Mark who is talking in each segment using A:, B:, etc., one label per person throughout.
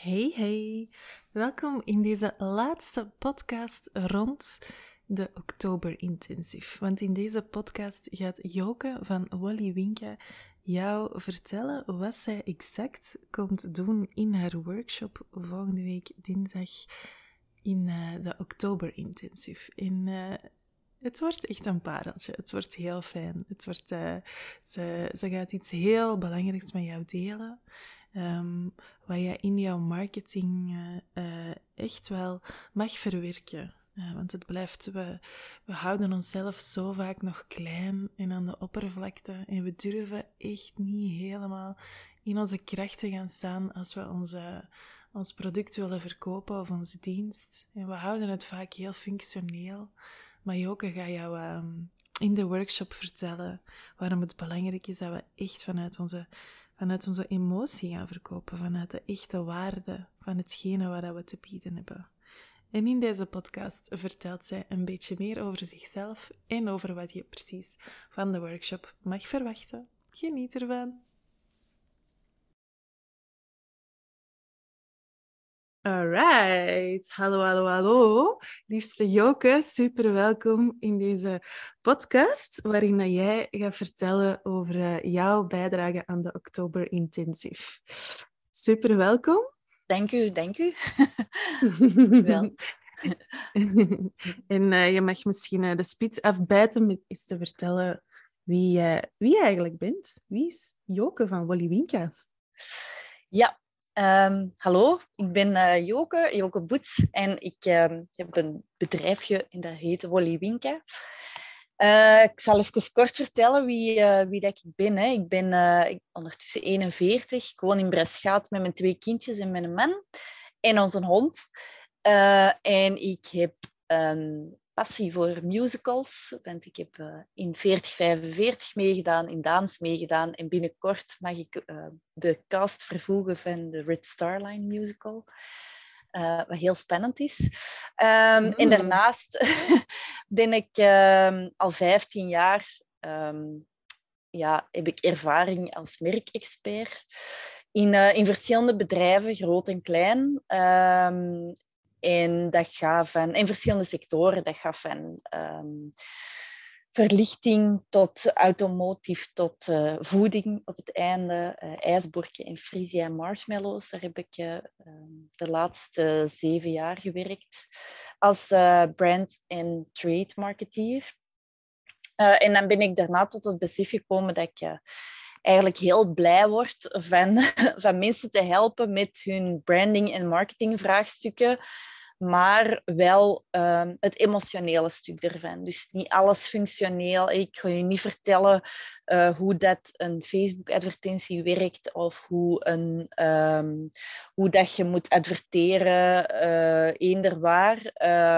A: Hey hey, welkom in deze laatste podcast rond de Oktober Intensive. Want in deze podcast gaat Joke van Wally Winka jou vertellen wat zij exact komt doen in haar workshop volgende week dinsdag in uh, de Oktober Intensive. In, uh, het wordt echt een pareltje. Het wordt heel fijn. Het wordt, uh, ze, ze gaat iets heel belangrijks met jou delen. Um, wat je in jouw marketing uh, uh, echt wel mag verwerken. Uh, want het blijft, we, we houden onszelf zo vaak nog klein en aan de oppervlakte. En we durven echt niet helemaal in onze krachten gaan staan als we onze, ons product willen verkopen of onze dienst. En we houden het vaak heel functioneel. Maar Joke gaat jou um, in de workshop vertellen waarom het belangrijk is dat we echt vanuit onze vanuit onze emotie gaan verkopen, vanuit de echte waarde van hetgene wat we te bieden hebben. En in deze podcast vertelt zij een beetje meer over zichzelf en over wat je precies van de workshop mag verwachten. Geniet ervan! Alright, hallo, hallo, hallo. Liefste Joke, super welkom in deze podcast waarin jij gaat vertellen over eh, jouw bijdrage aan de Oktober Intensive. Super welkom.
B: Dank u, dank u.
A: wel. en uh, je mag misschien uh, de spits afbijten met eens te vertellen wie, wie je eigenlijk bent. Wie is Joke van Wally Winka?
B: Ja, Um, hallo, ik ben uh, Joke, Joke Boets en ik uh, heb een bedrijfje en dat heet Wally Winka. Uh, ik zal even kort vertellen wie, uh, wie dat ik ben. Hè. Ik ben ondertussen 41, ik woon in Breschaat met mijn twee kindjes en mijn man en onze hond. en ik heb um, passie voor musicals. Want ik heb uh, in 4045 meegedaan, in Daans meegedaan. En binnenkort mag ik uh, de cast vervoegen van de Red Star Line musical. Uh, wat heel spannend is. Um, mm. En daarnaast ben ik um, al 15 jaar, um, ja, heb ik ervaring als merkexpert in, in verschillende bedrijven, groot en klein. En dat gaat van, in verschillende sectoren, dat gaat van um, verlichting tot automotief, tot uh, voeding op het einde, uh, ijsborken en marshmallows. Daar heb ik uh, de laatste zeven jaar gewerkt als brand- en trade marketeer. en dan ben ik daarna tot het besef gekomen dat ik eigenlijk heel blij word van, van mensen te helpen met hun branding- en marketingvraagstukken maar wel um, het emotionele stuk ervan. Dus niet alles functioneel. Ik ga je niet vertellen uh, hoe dat een Facebook-advertentie werkt of hoe, een, um, hoe dat je moet adverteren, uh, eender waar.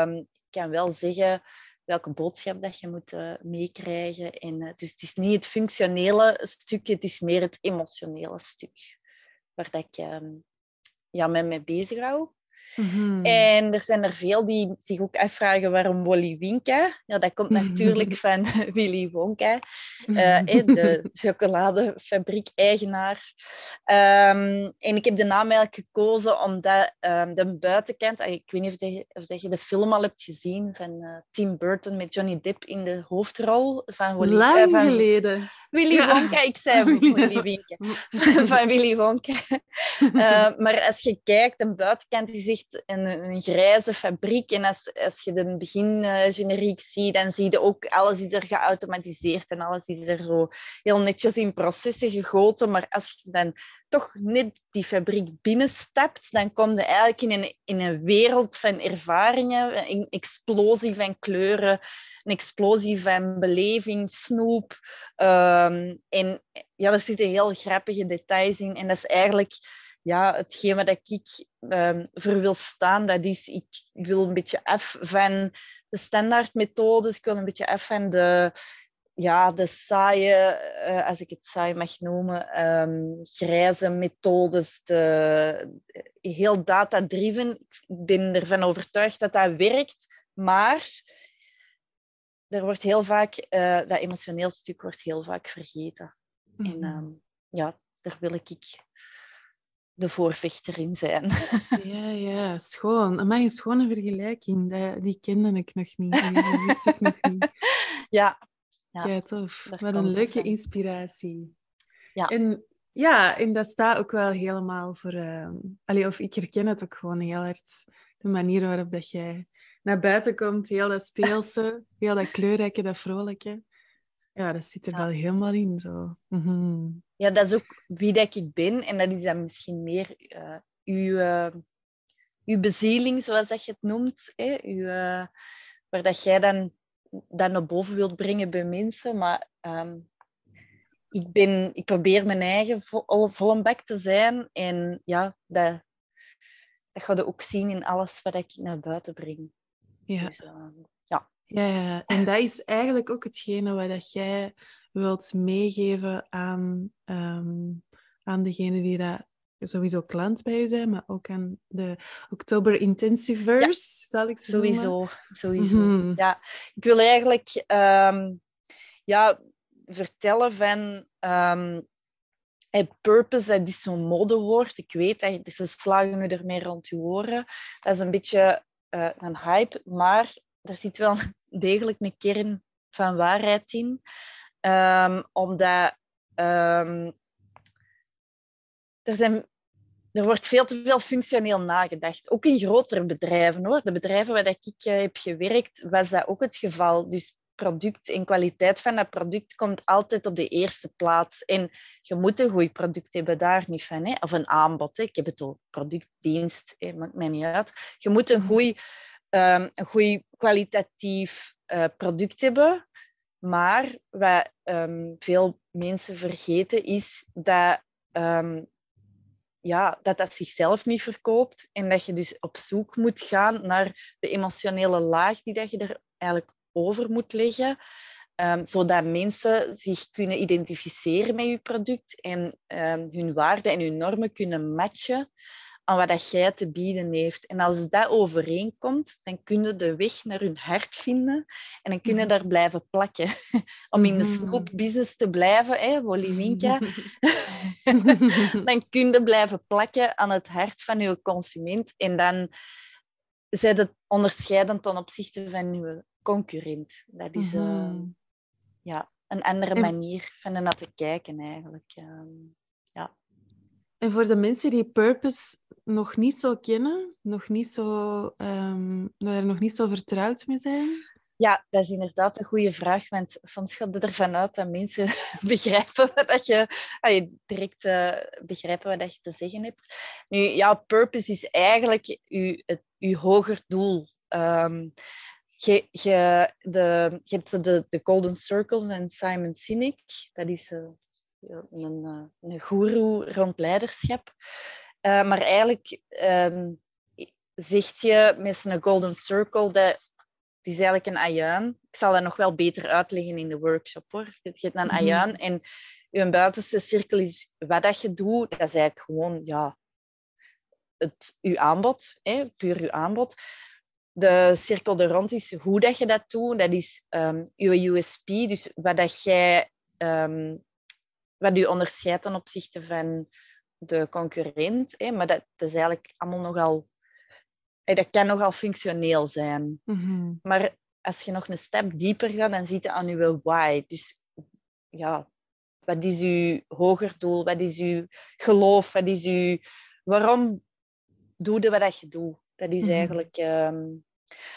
B: Um, ik kan wel zeggen welke boodschap dat je moet uh, meekrijgen. En, uh, dus het is niet het functionele stuk, het is meer het emotionele stuk waar dat ik um, ja, me mee bezig hou. Mm-hmm. En er zijn er veel die zich ook afvragen waarom Wally Winka. Ja, dat komt natuurlijk van Willy Wonka, uh, de chocoladefabriek-eigenaar. Um, en ik heb de naam eigenlijk gekozen omdat um, de buitenkant... Ik weet niet of, je, of dat je de film al hebt gezien van uh, Tim Burton met Johnny Depp in de hoofdrol. Van
A: Wally, Lang uh, van geleden.
B: Willy ja. Wonka, ik zei Willy Winka. van Willy Wonka. maar als je kijkt, de buitenkant is echt een, een grijze fabriek. En als, als je de begingeneriek ziet, dan zie je ook alles is er geautomatiseerd en alles is er zo heel netjes in processen gegoten. Maar als je dan toch net die fabriek binnenstapt, dan kom je eigenlijk in een, in een wereld van ervaringen, een explosie van kleuren, een explosie van beleving, snoep. Um, en ja, er zitten heel grappige details in. En dat is eigenlijk ja, hetgeen wat ik um, voor wil staan, dat is, ik wil een beetje af van de standaardmethodes, ik wil een beetje af van de, ja, de saaie, uh, als ik het saai mag noemen, um, grijze methodes, de, heel data-driven. Ik ben ervan overtuigd dat dat werkt, maar er wordt heel vaak, uh, dat emotioneel stuk wordt heel vaak vergeten. Mm. En um, ja, daar wil ik de voorvechter in zijn.
A: Ja, ja, schoon. Maar een schone vergelijking. Die kende ik nog niet. Die wist ik nog niet.
B: Ja.
A: Ja, ja tof. Wat een leuke inspiratie.
B: Ja.
A: En ja, en dat staat ook wel helemaal voor... Uh, allee, of ik herken het ook gewoon heel hard. De manier waarop dat jij naar buiten komt. Heel dat speelse, heel dat kleurrijke, dat vrolijke. Ja, dat zit er wel helemaal in. Zo. Mhm.
B: Ja, dat is ook wie dat ik ben. En dat is dan misschien meer uh, uw, uh, uw bezieling, zoals dat je het noemt. Hè? Uw, uh, waar dat jij dan, dan naar boven wilt brengen bij mensen. Maar um, ik, ben, ik probeer mijn eigen vol, vol een bek te zijn. En ja, dat, dat ga je ook zien in alles wat ik naar buiten breng.
A: Ja.
B: Dus, ehm, ja.
A: Ja, ja, en dat is eigenlijk ook hetgene wat dat jij wilt meegeven aan, um, aan degene die dat sowieso klant bij je zijn, maar ook aan de Oktober Intensivers, zal ik
B: zo Sowieso, sowieso. Mm Ja, ik wil eigenlijk um, ja, vertellen van um, purpose, dat is zo'n modewoord. Ik weet, dat ze slagen nu ermee rond je oren. Dat is een beetje uh, een hype, maar er zit wel degelijk een kern van waarheid in. Um, omdat um, er, zijn, er wordt veel te veel functioneel nagedacht. Ook in grotere bedrijven hoor. De bedrijven waar ik uh, heb gewerkt, was dat ook het geval. Dus product en kwaliteit van dat product komt altijd op de eerste plaats. En je moet een goed product hebben, daar niet van. Hè? Of een aanbod. Hè? Ik heb het al, product, dienst, maakt mij niet uit. Je moet een goed, um, een kwalitatief uh, product hebben. Maar wat um, veel mensen vergeten is dat, um, ja, dat dat zichzelf niet verkoopt en dat je dus op zoek moet gaan naar de emotionele laag die dat je er eigenlijk over moet leggen. Um, zodat mensen zich kunnen identificeren met je product en hun waarden en hun normen kunnen matchen aan wat dat jij te bieden heeft. En als dat overeenkomt, dan kun je de weg naar hun hart vinden en dan kun je mhm. daar blijven plakken. Om in de mhm. snoepbusiness te blijven, hè, Woliwinka, dan kun je blijven plakken aan het hart van je consument en dan zijn het onderscheidend ten opzichte van je concurrent. Dat is uh, ja, een andere manier van er naar te kijken eigenlijk. Uh, ja.
A: En voor de mensen die purpose nog niet zo kennen, nog niet zo, um, er nog niet zo vertrouwd mee zijn?
B: Ja, dat is inderdaad een goede vraag, want soms gaat het ervan uit dat mensen begrijpen wat je, je direct uh, begrijpen wat je te zeggen hebt. Nu, ja, purpose is eigenlijk je, het, hoger doel. Um, je, je, de, je hebt de, de Golden Circle van Simon Sinek. Dat is uh, een, uh, een guru rond leiderschap. Uh, maar eigenlijk um, zegt je met zijn Golden Circle dat het is eigenlijk een ajuin. Ik zal dat nog wel beter uitleggen in de workshop hoor. Je hebt een ajuin mm -hmm. en je buitenste cirkel is wat dat je doet. Dat is eigenlijk gewoon ja, het, je aanbod, hè, puur je aanbod. De cirkel er rond is hoe dat je dat doet. Dat is um, je USP, dus wat dat jij um, wat je onderscheidt ten opzichte van de concurrent. Hè, maar dat, dat, is eigenlijk allemaal nogal... Dat kan nogal functioneel zijn.
A: Mm-hmm.
B: Maar als je nog een stap dieper gaat, dan ziet je aan je why. Dus ja, wat is je hoger doel? Wat is je geloof? Wat is je... Waarom doe je wat je doet? Dat is mm-hmm. eigenlijk... Um...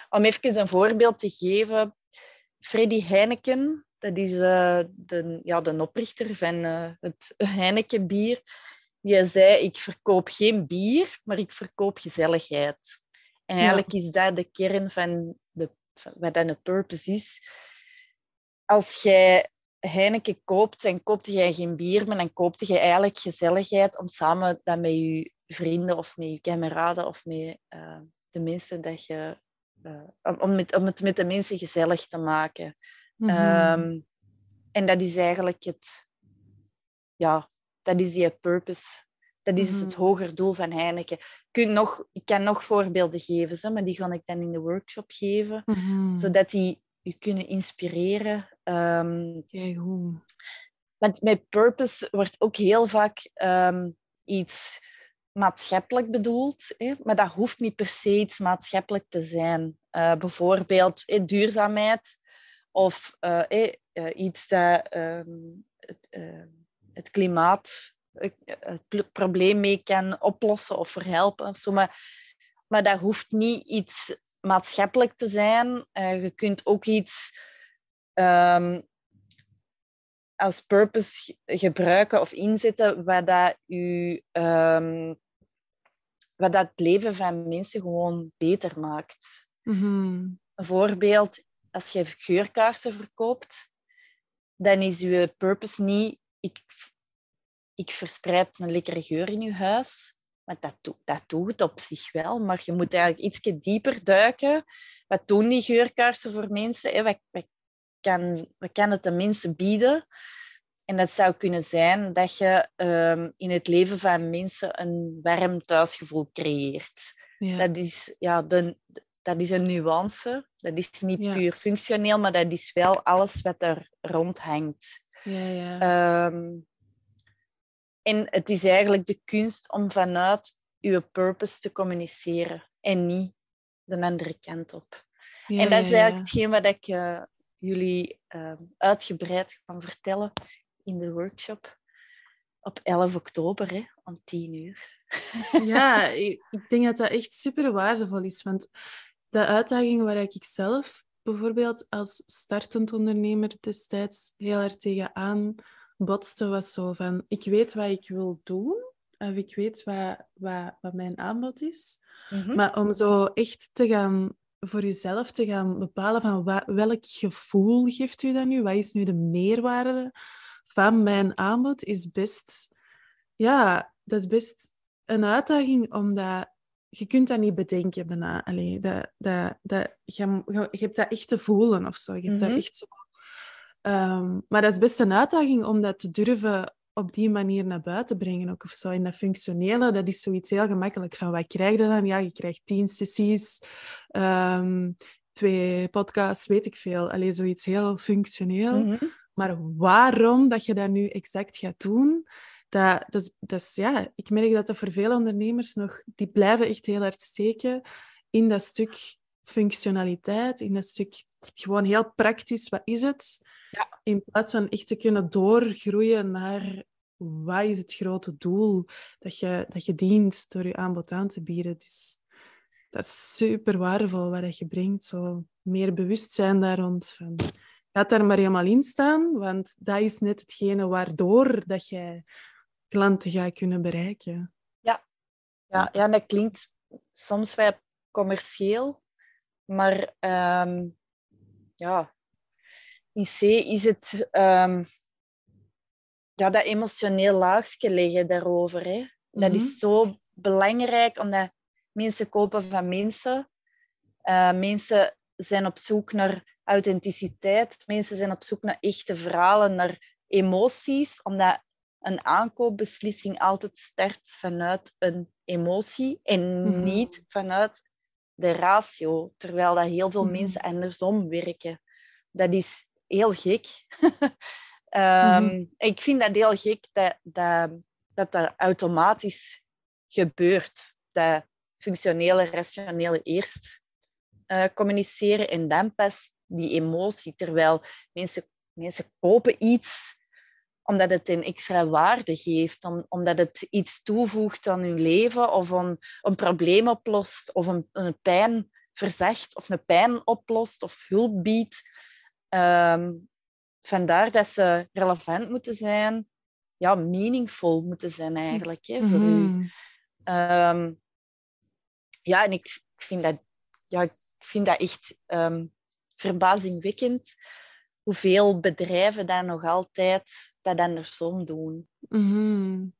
B: Om even een voorbeeld te geven. Freddy Heineken, dat is uh, de, ja, de oprichter van uh, het Heineken bier. Die zei, ik verkoop geen bier, maar ik verkoop gezelligheid. En eigenlijk ja. is dat de kern van, de, van wat een purpose is. Als jij Heineken koopt, dan koopt jij geen bier, maar dan koopt je eigenlijk gezelligheid om samen dat met je vrienden of met je kameraden of met uh, de mensen dat je... om, met, om het met de mensen gezellig te maken. Mm-hmm. Um, en dat is eigenlijk het, ja, dat is die purpose. Dat is het hoger doel van Heineken. Ik, nog, ik kan nog voorbeelden geven, hè, maar die ga ik dan in de workshop geven,
A: mm-hmm.
B: zodat die je kunnen inspireren. Um,
A: Kijk hoe.
B: Want met purpose wordt ook heel vaak um, iets maatschappelijk bedoeld, hè, maar dat hoeft niet per se iets maatschappelijk te zijn. Uh, bijvoorbeeld eh, duurzaamheid of uh, iets dat ehm, het, klimaat het probleem mee kan oplossen of verhelpen. Of zo. Maar, maar dat hoeft niet iets maatschappelijk te zijn. je kunt ook iets um, als purpose gebruiken of inzetten wat dat, u, um, wat dat het leven van mensen gewoon beter maakt.
A: Mm
B: Een voorbeeld, als je geurkaarsen verkoopt, dan is uw purpose niet ik, ik verspreid een lekkere geur in je huis. Maar dat, dat doet het op zich wel. Maar je moet eigenlijk iets dieper duiken. Wat doen die geurkaarsen voor mensen? Wat, wat, kan, het de mensen bieden. En dat zou kunnen zijn dat je um, in het leven van mensen een warm thuisgevoel creëert. Ja. Dat, is, ja, de, dat is een nuance. Dat is niet ja. puur functioneel, maar dat is wel alles wat er rond hangt.
A: Ja, ja.
B: Um, en het is eigenlijk de kunst om vanuit je purpose te communiceren en niet de andere kant op. en dat is eigenlijk hetgeen wat ik uh, jullie uh, uitgebreid kan vertellen in de workshop op 11 oktober hè, om 10 uur.
A: Ja, ik, denk dat dat echt super waardevol is. Want de uitdagingen waar ik zelf bijvoorbeeld als startend ondernemer destijds heel erg tegenaan botste, was zo van: ik weet wat ik wil doen. Of ik weet wat, wat, wat mijn aanbod is.
B: Mhm.
A: Maar om zo echt te gaan voor jezelf te gaan bepalen van wat, welk gevoel geeft u dat nu? Wat is nu de meerwaarde van mijn aanbod? Is best, ja, dat is best een uitdaging, omdat je kunt dat niet bedenken bijna. Allee, dat, dat, dat, je, je hebt dat echt te voelen of zo. Je hebt dat
B: Mhm.
A: echt zo... Ehm, maar dat is best een uitdaging om dat te durven op die manier naar buiten brengen ook of zo. En dat functionele, dat is zoiets heel gemakkelijk. Van wat krijg je dan? Ja, je krijgt tien sessies, ehm, twee podcasts, weet ik veel. Alleen zoiets heel functioneel.
B: Mhm.
A: Maar waarom dat je dat nu exact gaat doen, dat, dat is, ja, ik merk dat dat voor veel ondernemers nog, die blijven echt heel hard steken in dat stuk functionaliteit, in dat stuk gewoon heel praktisch, wat is het?
B: Ja.
A: In plaats van echt te kunnen doorgroeien naar wat is het grote doel dat je, dat je dient door je aanbod aan te bieden. Dus dat is super waardevol wat je brengt, zo meer bewustzijn daar rond. Van, laat daar maar helemaal in staan, want dat is net hetgene waardoor dat jij klanten gaat kunnen bereiken.
B: Ja, ja, dat klinkt soms wel commercieel, maar ehm, ja, in C is het ehm, ja, dat emotioneel laagje leggen daarover. Hè. Dat
A: Mhm.
B: is zo belangrijk, omdat mensen kopen van mensen. Eh, mensen zijn op zoek naar authenticiteit. Mensen zijn op zoek naar echte verhalen, naar emoties, omdat een aankoopbeslissing altijd start vanuit een emotie en
A: Mhm.
B: niet vanuit de ratio, terwijl dat heel veel
A: Mhm.
B: mensen andersom werken. Dat is heel gek. Ehm,
A: Mhm.
B: Ik vind dat heel gek dat dat, dat, dat automatisch gebeurt. Dat functionele, rationele eerst eh, communiceren en dan pas die emotie. Terwijl mensen, mensen kopen iets omdat het een extra waarde geeft, om, omdat het iets toevoegt aan hun leven of een, een probleem oplost of een, een pijn verzacht of een pijn oplost of hulp biedt. Ehm, vandaar dat ze relevant moeten zijn, ja, meaningful moeten zijn eigenlijk hè, voor u.
A: Mhm.
B: Ehm, ja, en ik, ik vind dat, ja, ik vind dat echt ehm, verbazingwekkend hoeveel bedrijven dat nog altijd dat andersom doen. Ehm,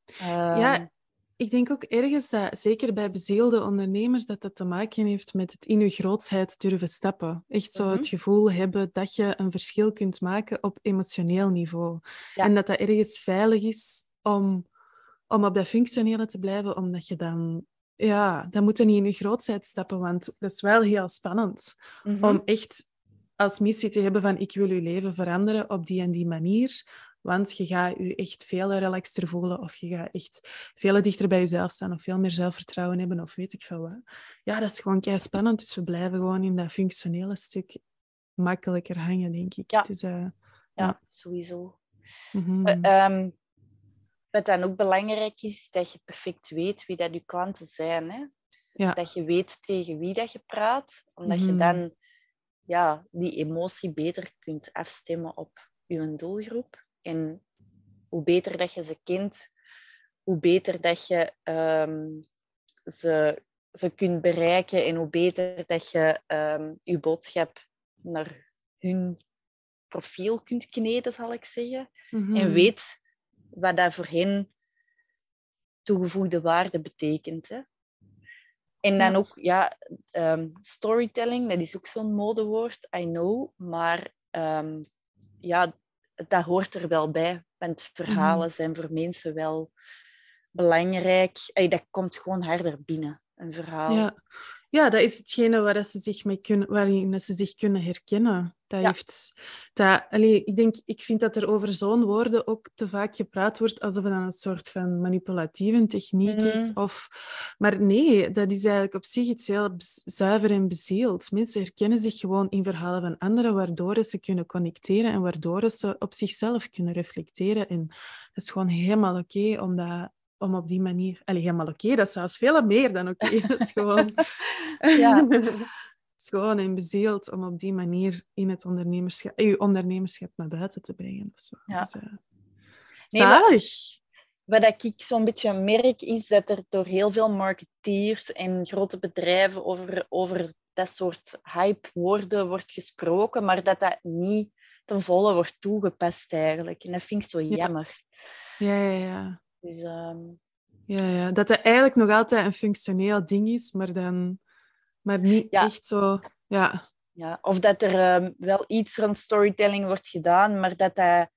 A: Ja, ik denk ook ergens dat, zeker bij bezielde ondernemers, dat dat te maken heeft met het in je grootsheid durven stappen. Echt zo
B: Mhm.
A: het gevoel hebben dat je een verschil kunt maken op emotioneel niveau.
B: Ja.
A: En dat dat ergens veilig is om, om op dat functionele te blijven, omdat je dan... Ja, dan moet je niet in je grootsheid stappen, want dat is wel heel spannend.
B: mhm.
A: Om echt als missie te hebben van ik wil je leven veranderen op die en die manier. Want je gaat je echt veel relaxter voelen of je gaat echt veel dichter bij jezelf staan of veel meer zelfvertrouwen hebben of weet ik veel wat. Ja, dat is gewoon kei spannend. Dus we blijven gewoon in dat functionele stuk makkelijker hangen, denk ik.
B: Ja,
A: dus, uh,
B: ja, sowieso. Uh, um, wat dan ook belangrijk is, dat je perfect weet wie dat je klanten zijn. Hè? Dus
A: Ja.
B: Dat je weet tegen wie dat je praat, omdat je
A: Mhm.
B: dan ja, die emotie beter kunt afstemmen op je doelgroep. En hoe beter dat je ze kent, hoe beter dat je ehm, ze, ze kunt bereiken en hoe beter dat je ehm, je boodschap naar hun profiel kunt kneden, zal ik zeggen.
A: Mhm.
B: En weet wat dat voor hen toegevoegde waarde betekent. Hè. En dan ook, ja, ehm, storytelling, dat is ook zo'n modewoord, I know. Maar ehm, ja, dat hoort er wel bij. Want verhalen
A: Mhm.
B: zijn voor mensen wel belangrijk. Dat komt gewoon harder binnen, een verhaal.
A: Ja. Ja, dat is hetgene waar dat ze zich mee kunnen, waarin dat ze zich kunnen herkennen. Dat
B: Ja.
A: heeft, dat, allee, ik, denk, ik vind dat er over zo'n woorden ook te vaak gepraat wordt alsof het een soort van manipulatieve techniek is.
B: Mhm.
A: Of, maar nee, dat is eigenlijk op zich iets heel zuiver en bezield. Mensen herkennen zich gewoon in verhalen van anderen, waardoor ze kunnen connecteren en waardoor ze op zichzelf kunnen reflecteren. En dat is gewoon helemaal oké om dat om op die manier... Allee, helemaal oké, dat is zelfs veel meer dan oké. Dat is gewoon...
B: Ja.
A: Het is gewoon en bezield om op die manier in het ondernemerschap, je ondernemerschap naar buiten te brengen. Of zo.
B: Ja.
A: Dus, eh,
B: Nee,
A: zalig.
B: Wat ik zo'n beetje merk, is dat er door heel veel marketeers en grote bedrijven over, over dat soort hype-woorden wordt gesproken, maar dat dat niet ten volle wordt toegepast eigenlijk. En dat vind ik zo
A: Ja.
B: jammer.
A: Ja, ja, ja.
B: Dus, ehm,
A: ja, ja. Dat het eigenlijk nog altijd een functioneel ding is, maar dan... Maar niet
B: Ja.
A: echt zo... Ja,
B: ja. Of dat er ehm, wel iets rond storytelling wordt gedaan, maar dat dat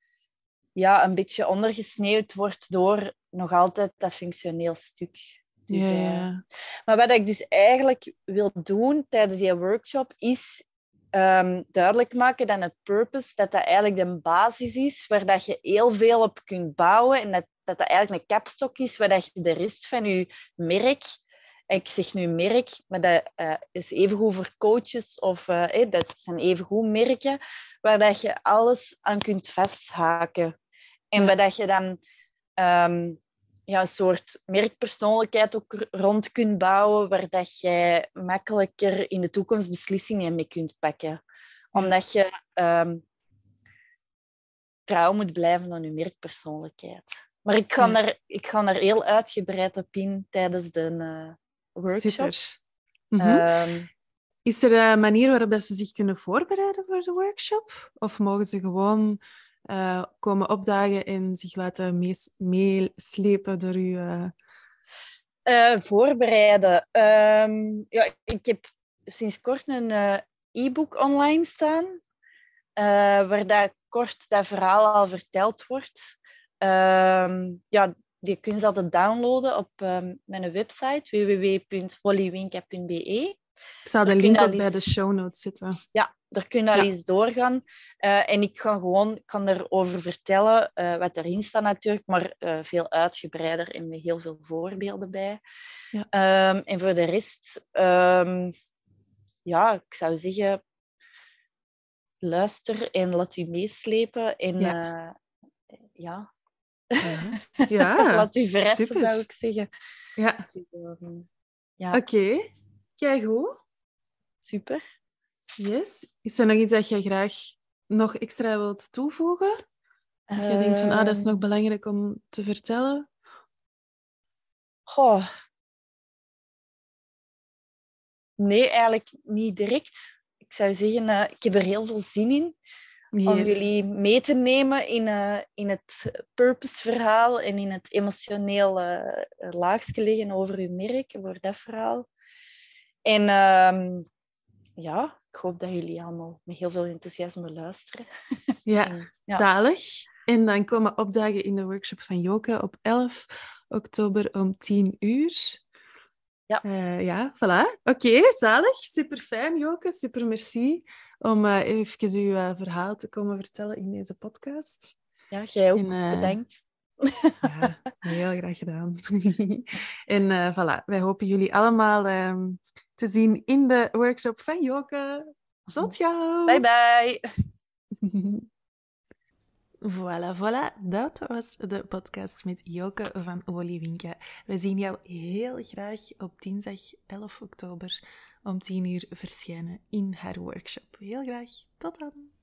B: ja, een beetje ondergesneeuwd wordt door nog altijd dat functioneel stuk. Dus,
A: ja,
B: eh,
A: ja.
B: Maar wat ik dus eigenlijk wil doen tijdens die workshop is ehm, duidelijk maken dat het purpose, dat dat eigenlijk de basis is waar dat je heel veel op kunt bouwen en dat dat, dat eigenlijk een kapstok is waar dat je de rest van je merk, ik zeg nu merk, maar dat eh, is evengoed voor coaches of eh, eh, dat zijn evengoed merken waar dat je alles aan kunt vasthaken. En waar dat je dan ehm, ja, een soort merkpersoonlijkheid ook rond kunt bouwen, waar dat jij makkelijker in de toekomst beslissingen mee kunt pakken. Omdat je ehm, trouw moet blijven aan je merkpersoonlijkheid. Maar ik ga,
A: Ja.
B: daar, ik ga daar heel uitgebreid op in tijdens de eh, workshop.
A: Super. Mhm.
B: Ehm,
A: Is er een manier waarop dat ze zich kunnen voorbereiden voor de workshop? Of mogen ze gewoon eh, komen opdagen en zich laten mees- meeslepen door u? eh,
B: voorbereiden. Ehm, ja, ik heb sinds kort een e-book online staan, waar dat kort dat verhaal al verteld wordt. Ehm, ja, die kun je altijd downloaden op ehm, mijn website www.hollywinka.be.
A: Ik zal de link ook bij de show notes zetten.
B: Ja, daar kun je al
A: Ja.
B: eens doorgaan. Eh, en ik kan gewoon kan erover vertellen eh, wat erin staat natuurlijk, maar eh, veel uitgebreider en met heel veel voorbeelden bij.
A: Ja.
B: Ehm, en voor de rest, ja, ik zou zeggen, luister en laat u meeslepen. En ja, ja.
A: Ja. Ja,
B: laat u verrassen,
A: super.
B: zou ik zeggen.
A: ja.
B: Ja,
A: oké. Kijk goed.
B: super.
A: Yes. Is er nog iets dat je graag nog extra wilt toevoegen? Dat je denkt van, ah, dat is nog
B: Ehm,
A: belangrijk om te vertellen?
B: Goh. Nee, eigenlijk niet direct. Ik zou zeggen, eh, ik heb er heel veel zin in om jullie mee te nemen in, eh, in het purpose-verhaal en in het emotioneel uh, laagste liggen over uw merk, voor dat verhaal. En ehm, ja, ik hoop dat jullie allemaal met heel veel enthousiasme luisteren.
A: Ja,
B: En, ja.
A: zalig. En dan komen opdagen in de workshop van Joke op 11 oktober om 10 uur.
B: Ja.
A: Eh, ja, voilà. Oké, zalig. Super fijn, Joke. Super merci om eh even uw eh, verhaal te komen vertellen in deze podcast.
B: Ja, jij ook. bedankt.
A: Ja, heel graag gedaan. en uh, voilà, wij hopen jullie allemaal ehm, te zien in de workshop van Joke. Tot gauw!
B: Bye bye!
A: Voilà, voilà. Dat was de podcast met Joke van Wolliewinka. We zien jou heel graag op dinsdag 11 oktober om 10 uur verschijnen in haar workshop. Heel graag. Tot dan!